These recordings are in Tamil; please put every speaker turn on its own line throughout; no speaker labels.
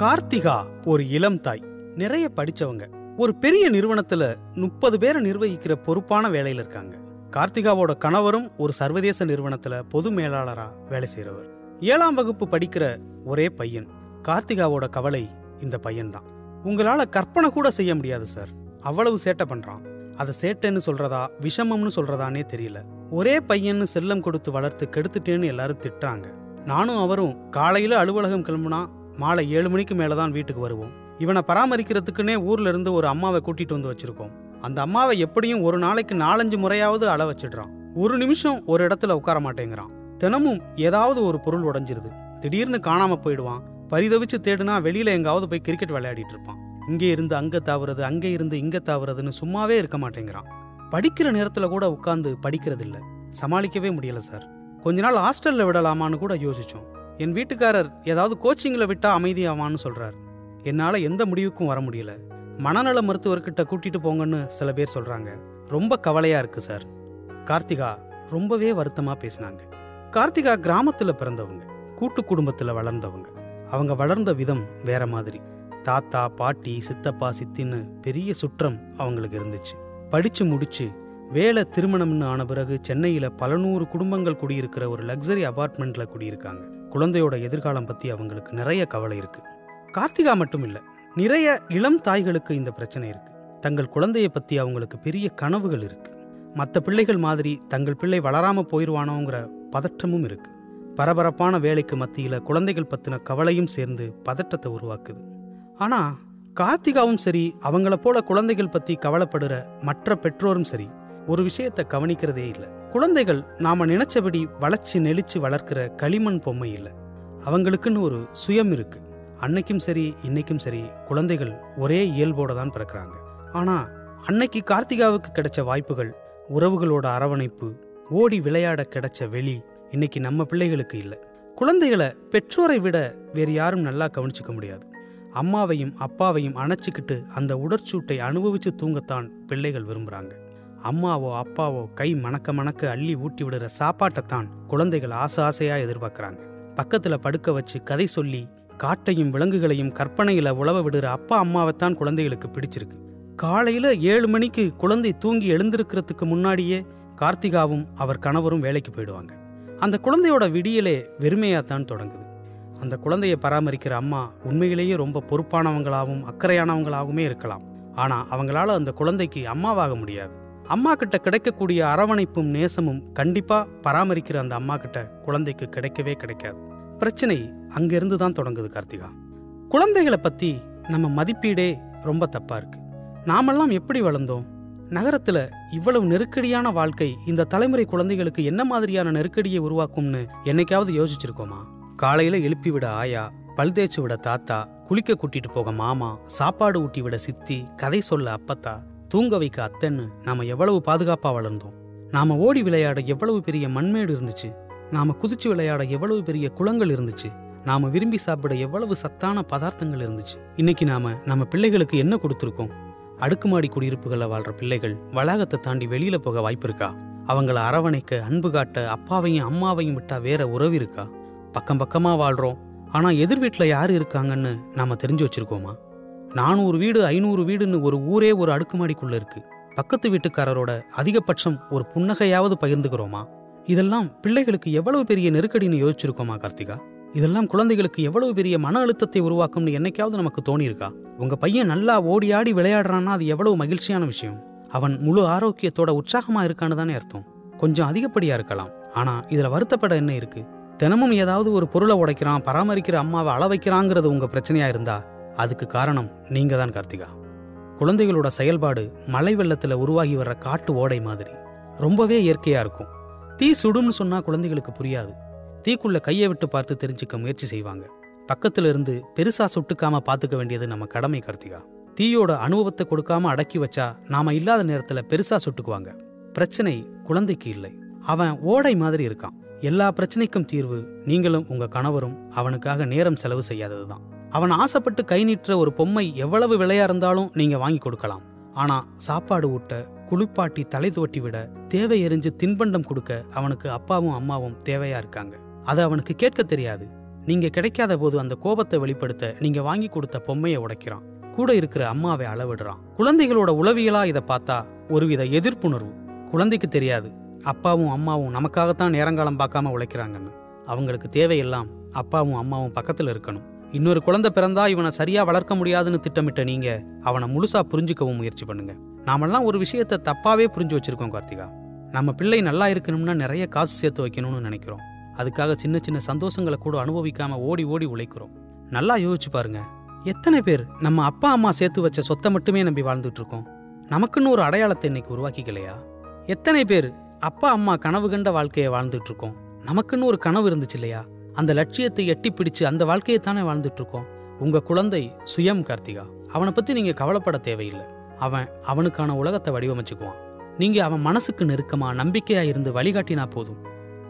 கார்த்திகா ஒரு இளம் தாய். நிறைய படிச்சவங்க. ஒரு பெரிய நிறுவனத்துல முப்பது பேரை நிர்வகிக்கிற பொறுப்பான வேலையில இருக்காங்க. கார்த்திகாவோட கணவரும் ஒரு சர்வதேச நிறுவனத்துல பொது மேலாளரா வேலை செய்றவர். ஏழாம் வகுப்பு படிக்கிற ஒரே பையன். கார்த்திகாவோட கவலை இந்த பையன்தான். உங்களால கற்பனை கூட செய்ய முடியாது சார் அவ்வளவு சேட்டை பண்றான். அதை சேட்டைன்னு சொல்றதா விஷமம்னு சொல்றதானே தெரியல. ஒரே பையன்னு செல்லம் கொடுத்து வளர்த்து கெடுத்துட்டேன்னு எல்லாரும் திட்டுறாங்க. நானும் அவரும் காலையில அலுவலகம் கிளம்புனா மாலை ஏழு மணிக்கு மேலே தான் வீட்டுக்கு வருவோம். இவனை பராமரிக்கிறதுக்குன்னே ஊர்ல இருந்து ஒரு அம்மாவை கூட்டிட்டு வந்து வச்சிருக்கோம். அந்த அம்மாவை எப்படியும் ஒரு நாளைக்கு நாலஞ்சு முறையாவது அள வச்சிடுறான். ஒரு நிமிஷம் ஒரு இடத்துல உட்கார மாட்டேங்கிறான். தினமும் ஏதாவது ஒரு பொருள் உடைஞ்சிருது. திடீர்னு காணாம போயிடுவான். பரிதவிச்சு தேடுனா வெளியில எங்காவது போய் கிரிக்கெட் விளையாடிட்டு இருப்பான். இங்கே இருந்து அங்க தாவுறது அங்கே இருந்து இங்க தாவுறதுன்னு சும்மாவே இருக்க மாட்டேங்கிறான். படிக்கிற நேரத்துல கூட உட்காந்து படிக்கிறது இல்லை சமாளிக்கவே முடியல சார். கொஞ்ச நாள் ஹாஸ்டல்ல விடலாமான்னு கூட யோசிச்சோம். என் வீட்டுக்காரர் ஏதாவது கோச்சிங்கில் விட்டால் அமைதியாவான்னு சொல்கிறார் என்னால எந்த முடிவுக்கும் வர முடியல. மனநல மருத்துவர்கிட்ட கூட்டிட்டு போங்கன்னு சில பேர் சொல்றாங்க. ரொம்ப கவலையா இருக்கு சார். கார்த்திகா ரொம்பவே வருத்தமா பேசினாங்க. கார்த்திகா கிராமத்துல பிறந்தவங்க கூட்டு குடும்பத்துல வளர்ந்தவங்க. அவங்க வளர்ந்த விதம் வேற மாதிரி. தாத்தா பாட்டி சித்தப்பா சித்தின்னு பெரிய சுற்றம் அவங்களுக்கு இருந்துச்சு. படிச்சு முடிச்சு வேலை திருமணம்னு ஆன பிறகு சென்னையில பல நூறு குடும்பங்கள் குடியிருக்கிற ஒரு லக்ஸரி அபார்ட்மெண்ட்டில் குடியிருக்காங்க. குழந்தையோட எதிர்காலம் பற்றி அவங்களுக்கு நிறைய கவலை இருக்குது கார்த்திகா மட்டும் இல்லை நிறைய இளம் தாய்களுக்கு இந்த பிரச்சனை இருக்குது தங்கள் குழந்தையை பற்றி அவங்களுக்கு பெரிய கனவுகள் இருக்குது மற்ற பிள்ளைகள் மாதிரி தங்கள் பிள்ளை வளராமல் போயிடுவானோங்கிற பதற்றமும் இருக்குது பரபரப்பான வேலைக்கு மத்தியில் குழந்தைகள் பற்றின கவலையும் சேர்ந்து பதட்டத்தை உருவாக்குது. ஆனால் கார்த்திகாவும் சரி அவங்கள போல குழந்தைகள் பற்றி கவலைப்படுற மற்ற பெற்றோரும் சரி ஒரு விஷயத்தை கவனிக்கிறதே இல்லை. குழந்தைகள் நாம நினைச்சபடி வளர்ச்சி நெளிச்சு வளர்க்கிற களிமண் பொம்மை இல்லை. அவங்களுக்குன்னு ஒரு சுயம் இருக்கு. அன்னைக்கும் சரி இன்னைக்கும் சரி குழந்தைகள் ஒரே இயல்போட தான் பிறக்கிறாங்க. ஆனா அன்னைக்கு கார்த்திகாவுக்கு கிடைச்ச வாய்ப்புகள் உறவுகளோட அரவணைப்பு ஓடி விளையாட கிடைச்ச வெளி இன்னைக்கு நம்ம பிள்ளைகளுக்கு இல்லை. குழந்தைகளை பெற்றோரை விட வேறு யாரும் நல்லா கவனிச்சுக்க முடியாது. அம்மாவையும் அப்பாவையும் அணைச்சிக்கிட்டு அந்த உடற்சூட்டை அனுபவிச்சு தூங்கத்தான் பிள்ளைகள் விரும்புறாங்க. அம்மாவோ அப்பாவோ கை மணக்க மணக்க அள்ளி ஊட்டி விடுற சாப்பாட்டைத்தான் குழந்தைகள் ஆசை ஆசையா எதிர்பார்க்கறாங்க. பக்கத்துல படுக்க வச்சு கதை சொல்லி காட்டையும் விலங்குகளையும் கற்பனையில உழவ விடுற அப்பா அம்மாவைத்தான் குழந்தைகளுக்கு பிடிச்சிருக்கு. காலையில ஏழு மணிக்கு குழந்தை தூங்கி எழுந்திருக்கிறதுக்கு முன்னாடியே கார்த்திகாவும் அவர் கணவரும் வேலைக்கு போயிடுவாங்க. அந்த குழந்தையோட விடியலே வெறுமையாத்தான் தொடங்குது. அந்த குழந்தையை பராமரிக்கிற அம்மா உண்மையிலேயே ரொம்ப பொறுப்பானவங்களாகவும் அக்கறையானவங்களாகவுமே இருக்கலாம். ஆனா அவங்களால அந்த குழந்தைக்கு அம்மாவாக முடியாது. அம்மா கிட்ட கிடைக்கக்கூடிய அரவணைப்பும் நேசமும் கண்டிப்பா பராமரிக்கிற அந்த அம்மா கிட்ட குழந்தைக்கு கிடைக்கவே கிடைக்காது. பிரச்சனை அங்கிருந்து தான் தொடங்குது கார்த்திகா. குழந்தைகளை பத்தி நம்ம மதிப்பீடே ரொம்ப தப்பா இருக்கு. நாமெல்லாம் எப்படி வளர்ந்தோம்? நகரத்துல இவ்வளவு நெருக்கடியான வாழ்க்கை இந்த தலைமுறை குழந்தைகளுக்கு என்ன மாதிரியான நெருக்கடியை உருவாக்கும்னு என்னைக்காவது யோசிச்சிருக்கோமா? காலையில எழுப்பி விட ஆயா பல் தேய்ச்சி விட தாத்தா குளிக்க கூட்டிட்டு போக மாமா சாப்பாடு ஊட்டி விட சித்தி கதை சொல்ல அப்பத்தா தூங்க வைக்க அத்தைன்னு நாம எவ்வளவு பாதுகாப்பா வளர்ந்தோம். நாம ஓடி விளையாட எவ்வளவு பெரிய மண்மேடு இருந்துச்சு. நாம குதிச்சு விளையாட எவ்வளவு பெரிய குளங்கள் இருந்துச்சு. நாம விரும்பி சாப்பிட எவ்வளவு சத்தான பதார்த்தங்கள் இருந்துச்சு. இன்னைக்கு நாம நம்ம பிள்ளைகளுக்கு என்ன கொடுத்துருக்கோம்? அடுக்குமாடி குடியிருப்புகளில் வாழ்ற பிள்ளைகள் வளாகத்தை தாண்டி வெளியில போக வாய்ப்பு இருக்கா அவங்கள அரவணைக்க அன்பு காட்ட அப்பாவையும் அம்மாவையும் விட்டா வேற உறவு இருக்கா? பக்கம் பக்கமா வாழ்றோம். ஆனா எதிர் வீட்டில் யார் இருக்காங்கன்னு நாம தெரிஞ்சு வச்சிருக்கோமா? நானூறு வீடு ஐநூறு வீடுன்னு ஒரு ஊரே ஒரு அடுக்குமாடிக்குள்ள இருக்கு. பக்கத்து வீட்டுக்காரரோட அதிகபட்சம் ஒரு புன்னகையாவது பகிர்ந்துக்கிறோமா? இதெல்லாம் பிள்ளைகளுக்கு எவ்வளவு பெரிய நெருக்கடின்னு யோசிச்சிருக்கோமா கார்த்திகா? இதெல்லாம் குழந்தைகளுக்கு எவ்வளவு பெரிய மன அழுத்தத்தை உருவாக்கும்னு என்னைக்காவது நமக்கு தோணியிருக்கா? உங்க பையன் நல்லா ஓடி ஆடி விளையாடுறான்னா அது எவ்வளவு மகிழ்ச்சியான விஷயம். அவன் முழு ஆரோக்கியத்தோட உற்சாகமா இருக்கான்னு தானே அர்த்தம். கொஞ்சம் அதிகப்படியா இருக்கலாம். ஆனா இதுல வருத்தப்பட என்ன இருக்கு? தினமும் ஏதாவது ஒரு பொருளை உடைக்கிறான் பராமரிக்கிற அம்மாவை அள வைக்கிறாங்கிறது உங்க பிரச்சனையா இருந்தா அதுக்கு காரணம் நீங்க தான் கார்த்திகா. குழந்தைகளோட செயல்பாடு மழை வெள்ளத்துல உருவாகி வர்ற காட்டு ஓடை மாதிரி. ரொம்பவே இயற்கையா இருக்கும். தீ சுடும்னு சொன்னா குழந்தைகளுக்கு புரியாது. தீக்குள்ள கையை விட்டு பார்த்து தெரிஞ்சுக்க முயற்சி செய்வாங்க. பக்கத்துல இருந்து பெருசா சுட்டுக்காம பாத்துக்க வேண்டியது நம்ம கடமை கார்த்திகா. தீயோட அனுபவத்தை கொடுக்காம அடக்கி வச்சா நாம இல்லாத நேரத்துல பெருசா சுட்டுக்குவாங்க. பிரச்சனை குழந்தைக்கு இல்லை. அவன் ஓடை மாதிரி இருக்கான். எல்லா பிரச்சனைக்கும் தீர்வு நீங்களும் உங்க கணவரும் அவனுக்காக நேரம் செலவு செய்யாததுதான். அவன் ஆசைப்பட்டு கை நீட்டுற ஒரு பொம்மை எவ்வளவு விலையா இருந்தாலும் நீங்க வாங்கி கொடுக்கலாம். ஆனா சாப்பாடு ஊட்ட குளிப்பாட்டி தலை துவட்டி விட தேவை எரிஞ்சு தின்பண்டம் கொடுக்க அவனுக்கு அப்பாவும் அம்மாவும் தேவையா இருக்காங்க. அது அவனுக்கு கேட்க தெரியாது. நீங்க கிடைக்காத போது அந்த கோபத்தை வெளிப்படுத்த நீங்க வாங்கி கொடுத்த பொம்மையை உடைக்கிறான். கூட இருக்கிற அம்மாவை அளவிடுறான். குழந்தைகளோட உளவியலா இதை பார்த்தா ஒருவித எதிர்ப்புணர்வு. குழந்தைக்கு தெரியாது. அப்பாவும் அம்மாவும் நமக்காகத்தான் நேரங்காலம் பார்க்காம உழைக்கிறாங்கன்னு. அவங்களுக்கு தேவையெல்லாம் அப்பாவும் அம்மாவும் பக்கத்துல இருக்கணும். இன்னொரு குழந்தை பிறந்தா இவனை சரியா வளர்க்க முடியாதுன்னு திட்டமிட்ட நீங்க அவனை முழுசா புரிஞ்சுக்கவும் முயற்சி பண்ணுங்க. நாமெல்லாம் ஒரு விஷயத்த தப்பாவே புரிஞ்சு வச்சிருக்கோம் கார்த்திகா. நம்ம பிள்ளை நல்லா இருக்கணும்னா நிறைய காசு சேர்த்து வைக்கணும்னு நினைக்கிறோம். அதுக்காக சின்ன சின்ன சந்தோஷங்களை கூட அனுபவிக்காம ஓடி ஓடி உழைக்கிறோம். நல்லா யோசிச்சு பாருங்க. எத்தனை பேர் நம்ம அப்பா அம்மா சேர்த்து வச்ச சொத்தை மட்டுமே நம்பி வாழ்ந்துட்டு இருக்கோம் நமக்குன்னு ஒரு அடையாளத்தை இன்னைக்கு உருவாக்கிக்கலையா? எத்தனை பேர் அப்பா அம்மா கனவு கண்ட வாழ்க்கையை வாழ்ந்துட்டு இருக்கோம் நமக்குன்னு ஒரு கனவு இருந்துச்சு இல்லையா? அந்த லட்சியத்தை எட்டி பிடிச்சு அந்த வாழ்க்கையை தானே வாழ்ந்துட்டு இருக்கோம் உங்க குழந்தை சுயம் கார்த்திகா. அவனை பத்தி நீங்க கவலைப்பட தேவையில்லை. அவன் அவனுக்கான உலகத்தை வடிவமைச்சுக்குவான். நீங்க அவன் மனசுக்கு நெருக்கமா நம்பிக்கையா இருந்து வழிகாட்டினா போதும்.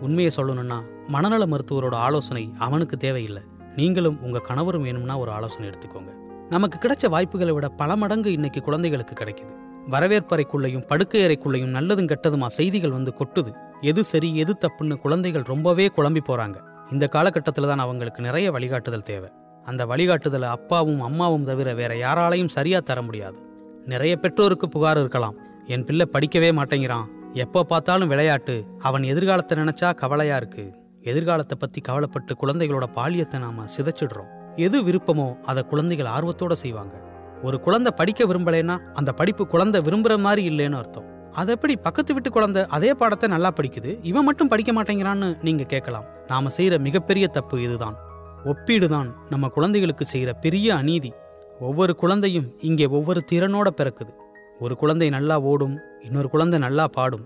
உண்மையை சொல்லணும்னா மனநல மருத்துவரோட ஆலோசனை அவனுக்கு தேவையில்லை. நீங்களும் உங்க கணவரும் வேணும்னா ஒரு ஆலோசனை எடுத்துக்கோங்க. நமக்கு கிடைச்ச வாய்ப்புகளை விட பல மடங்கு இன்னைக்கு குழந்தைகளுக்கு கிடைக்குது. வரவேற்பறைக்குள்ளேயும் படுக்கை அறைக்குள்ளேயும் நல்லதும் கெட்டதுமா செய்திகள் வந்து கொட்டுது. எது சரி எது தப்புன்னு குழந்தைகள் ரொம்பவே குழம்பி போறாங்க. இந்த காலகட்டத்தில் தான் அவங்களுக்கு நிறைய வழிகாட்டுதல் தேவை. அந்த வழிகாட்டுதலை அப்பாவும் அம்மாவும் தவிர வேற யாராலையும் சரியா தர முடியாது. நிறைய பெற்றோருக்கு புகார் இருக்கலாம். என் பிள்ளை படிக்கவே மாட்டேங்கிறான். எப்போ பார்த்தாலும் விளையாட்டு. அவன் எதிர்காலத்தை நினைச்சா கவலையா இருக்கு. எதிர்காலத்தை பத்தி கவலைப்பட்டு குழந்தைகளோட பாலியத்தை நாம சிதைச்சிடுறோம். எது விருப்பமோ அதை குழந்தைகள் ஆர்வத்தோட செய்வாங்க. ஒரு குழந்தை படிக்க விரும்பலைன்னா அந்த படிப்பு குழந்தை விரும்புற மாதிரி இல்லைன்னு அர்த்தம். அது எப்படி பக்கத்து வீட்டு குழந்தை அதே பாடத்தை நல்லா படிக்குது? இவன் மட்டும் படிக்க மாட்டேங்கிறான்னு நீங்க கேட்கலாம். நாம செய்யற மிகப்பெரிய தப்பு இதுதான். ஒப்பீடு தான் நம்ம குழந்தைகளுக்கு செய்யற பெரிய அநீதி. ஒவ்வொரு குழந்தையும் இங்கே ஒவ்வொரு திறனோட பிறக்குது. ஒரு குழந்தை நல்லா ஓடும் இன்னொரு குழந்தை நல்லா பாடும்.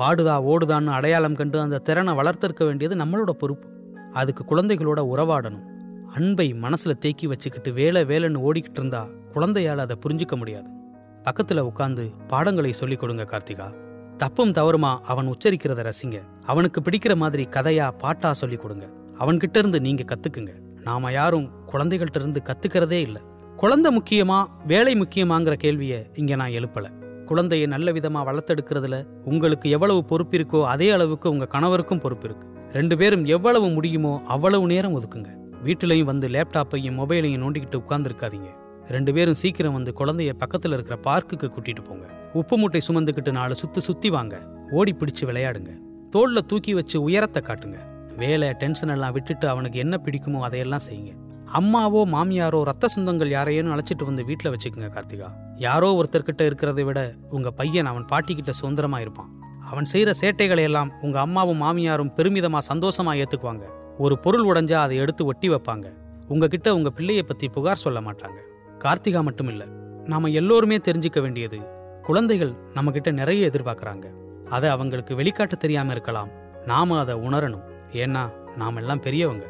பாடுதா ஓடுதான்னு அடையாளம் கண்டு அந்த திறனை வளர்த்திருக்க வேண்டியது நம்மளோட பொறுப்பு. அதுக்கு குழந்தைகளோட உறவாடணும். அன்பை மனசுல தேக்கி வச்சுக்கிட்டு வேலை வேலைன்னு ஓடிக்கிட்டு இருந்தா குழந்தையால் அதை புரிஞ்சுக்க முடியாது. பக்கத்துல உட்காந்து பாடங்களை சொல்லிக் கொடுங்க கார்த்திகா. தப்பும் தவறுமா அவன் உச்சரிக்கிறத ரசிங்க. அவனுக்கு பிடிக்கிற மாதிரி கதையா பாட்டா சொல்லிக் கொடுங்க. அவன்கிட்ட இருந்து நீங்க கத்துக்குங்க. நாம யாரும் குழந்தைகள்ட்ட இருந்து கத்துக்கிறதே இல்லை. குழந்தை முக்கியமா வேலை முக்கியமாங்கிற கேள்வியை இங்க நான் எழுப்பல. குழந்தையை நல்ல விதமா வளர்த்தெடுக்கிறதுல உங்களுக்கு எவ்வளவு பொறுப்பு இருக்கோ அதே அளவுக்கு உங்க கணவருக்கும் பொறுப்பு இருக்கு. ரெண்டு பேரும் எவ்வளவு முடியுமோ அவ்வளவு நேரம் ஒதுக்குங்க. வீட்டிலையும் வந்து லேப்டாப்பையும் மொபைலையும் நோண்டிக்கிட்டு உட்கார்ந்துருக்காதீங்க. ரெண்டு பேரும் சீக்கிரம் வந்து குழந்தைய பக்கத்தில் இருக்கிற பார்க்குக்கு கூட்டிட்டு போங்க. உப்பு மூட்டை சுமந்துக்கிட்டு நாலு சுத்து சுத்தி வாங்க. ஓடி பிடிச்சு விளையாடுங்க. தோல்ல தூக்கி வச்சு உயரத்தை காட்டுங்க. வேலை டென்ஷன் எல்லாம் விட்டுட்டு அவனுக்கு என்ன பிடிக்குமோ அதையெல்லாம் செய்யுங்க. அம்மாவோ மாமியாரோ ரத்த சொந்தங்கள் யாரையேனும் அழைச்சிட்டு வந்து வீட்டில் வச்சுக்கோங்க கார்த்திகா. யாரோ ஒருத்தர்கிட்ட இருக்கிறத விட உங்க பையன் அவன் பாட்டிக்கிட்ட சுதந்திரமா இருப்பான். அவன் செய்கிற சேட்டைகளை எல்லாம் உங்க அம்மாவும் மாமியாரும் பெருமிதமா சந்தோஷமா ஏத்துக்குவாங்க. ஒரு பொருள் உடைஞ்சா அதை எடுத்து ஒட்டி வைப்பாங்க. உங்ககிட்ட உங்க பிள்ளைய பத்தி புகார் சொல்ல மாட்டாங்க. கார்த்திகா மட்டும் இல்லை நாம எல்லோருமே தெரிஞ்சுக்க வேண்டியது குழந்தைகள் நம்ம கிட்ட நிறைய எதிர்பார்க்கறாங்க. அதை அவங்களுக்கு வெளிக்காட்ட தெரியாம இருக்கலாம். நாம அதை உணரணும். ஏன்னா நாம எல்லாம் பெரியவங்க.